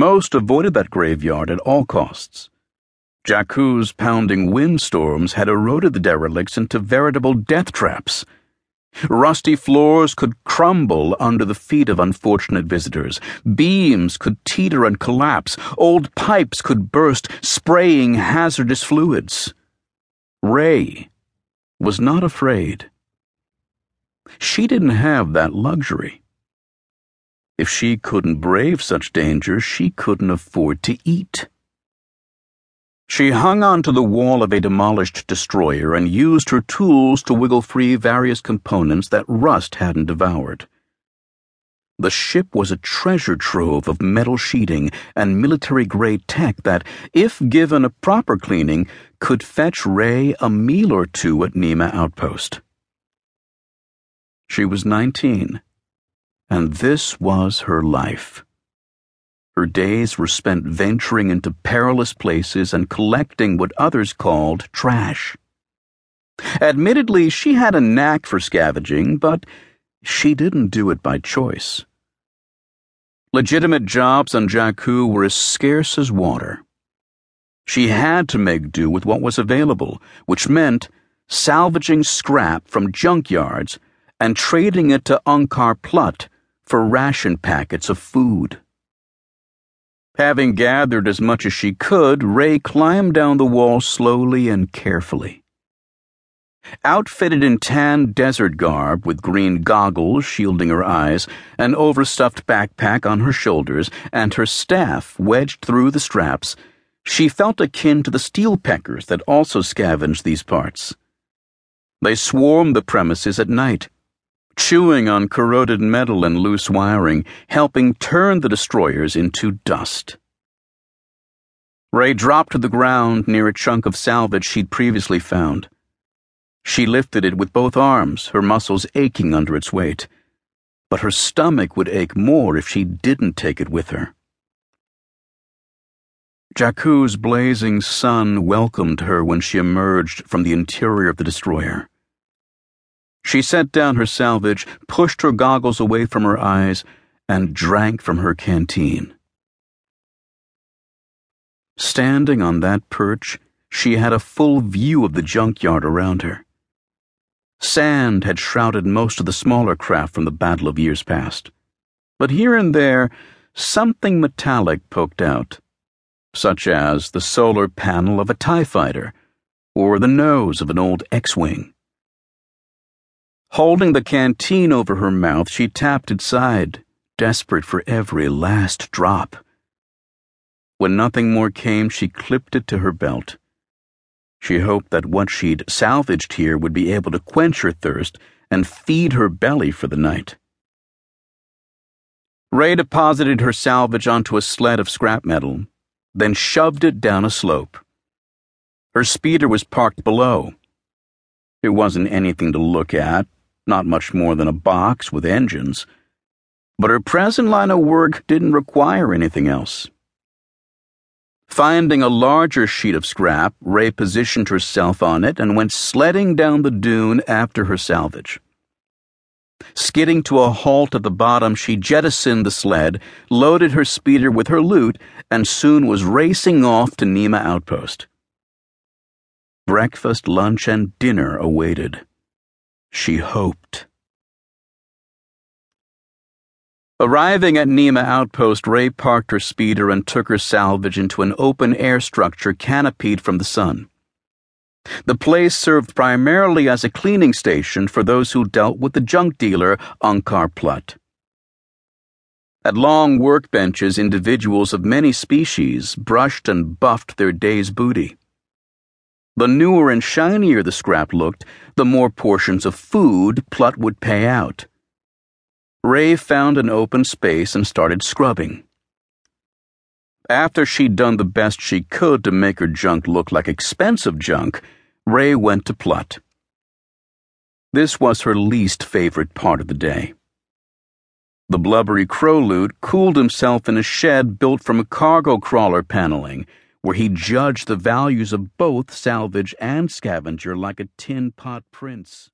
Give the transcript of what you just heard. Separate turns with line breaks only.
Most avoided that graveyard at all costs. Jakku's pounding windstorms had eroded the derelicts into veritable death traps. Rusty floors could crumble under the feet of unfortunate visitors. Beams could teeter and collapse. Old pipes could burst, spraying hazardous fluids. Rey was not afraid. She didn't have that luxury. If she couldn't brave such dangers, she couldn't afford to eat. She hung onto the wall of a demolished destroyer and used her tools to wiggle free various components that rust hadn't devoured. The ship was a treasure trove of metal sheeting and military grade tech that, if given a proper cleaning, could fetch Rey a meal or two at Niima Outpost. She was 19, and this was her life. Her days were spent venturing into perilous places and collecting what others called trash. Admittedly, she had a knack for scavenging, but she didn't do it by choice. Legitimate jobs on Jakku were as scarce as water. She had to make do with what was available, which meant salvaging scrap from junkyards and trading it to Unkar Plutt for ration packets of food. Having gathered as much as she could, Rey climbed down the wall slowly and carefully. Outfitted in tan desert garb with green goggles shielding her eyes, an overstuffed backpack on her shoulders, and her staff wedged through the straps, she felt akin to the steel peckers that also scavenged these parts. They swarmed the premises at night chewing on corroded metal and loose wiring, helping turn the destroyers into dust. Rey dropped to the ground near a chunk of salvage she'd previously found. She lifted it with both arms, her muscles aching under its weight. But her stomach would ache more if she didn't take it with her. Jakku's blazing sun welcomed her when she emerged from the interior of the destroyer. She set down her salvage, pushed her goggles away from her eyes, and drank from her canteen. Standing on that perch, she had a full view of the junkyard around her. Sand had shrouded most of the smaller craft from the battle of years past. But here and there, something metallic poked out, such as the solar panel of a TIE fighter or the nose of an old X Wing. Holding the canteen over her mouth, she tapped its side, desperate for every last drop. When nothing more came, she clipped it to her belt. She hoped that what she'd salvaged here would be able to quench her thirst and feed her belly for the night. Rey deposited her salvage onto a sled of scrap metal, then shoved it down a slope. Her speeder was parked below. It wasn't anything to look at, not much more than a box with engines. But her present line of work didn't require anything else. Finding a larger sheet of scrap, Rey positioned herself on it and went sledding down the dune after her salvage. Skidding to a halt at the bottom, she jettisoned the sled, loaded her speeder with her loot, and soon was racing off to Niima Outpost. Breakfast, lunch, and dinner awaited. She hoped. Arriving at Niima Outpost, Rey parked her speeder and took her salvage into an open air structure canopied from the sun. The place served primarily as a cleaning station for those who dealt with the junk dealer Unkar Plutt. At long workbenches, individuals of many species brushed and buffed their day's booty. The newer and shinier the scrap looked, the more portions of food Plutt would pay out. Rey found an open space and started scrubbing. After she'd done the best she could to make her junk look like expensive junk, Rey went to Plutt. This was her least favorite part of the day. The blubbery Crolute cooled himself in a shed built from a cargo crawler paneling where he judged the values of both salvage and scavenger like a tin pot prince.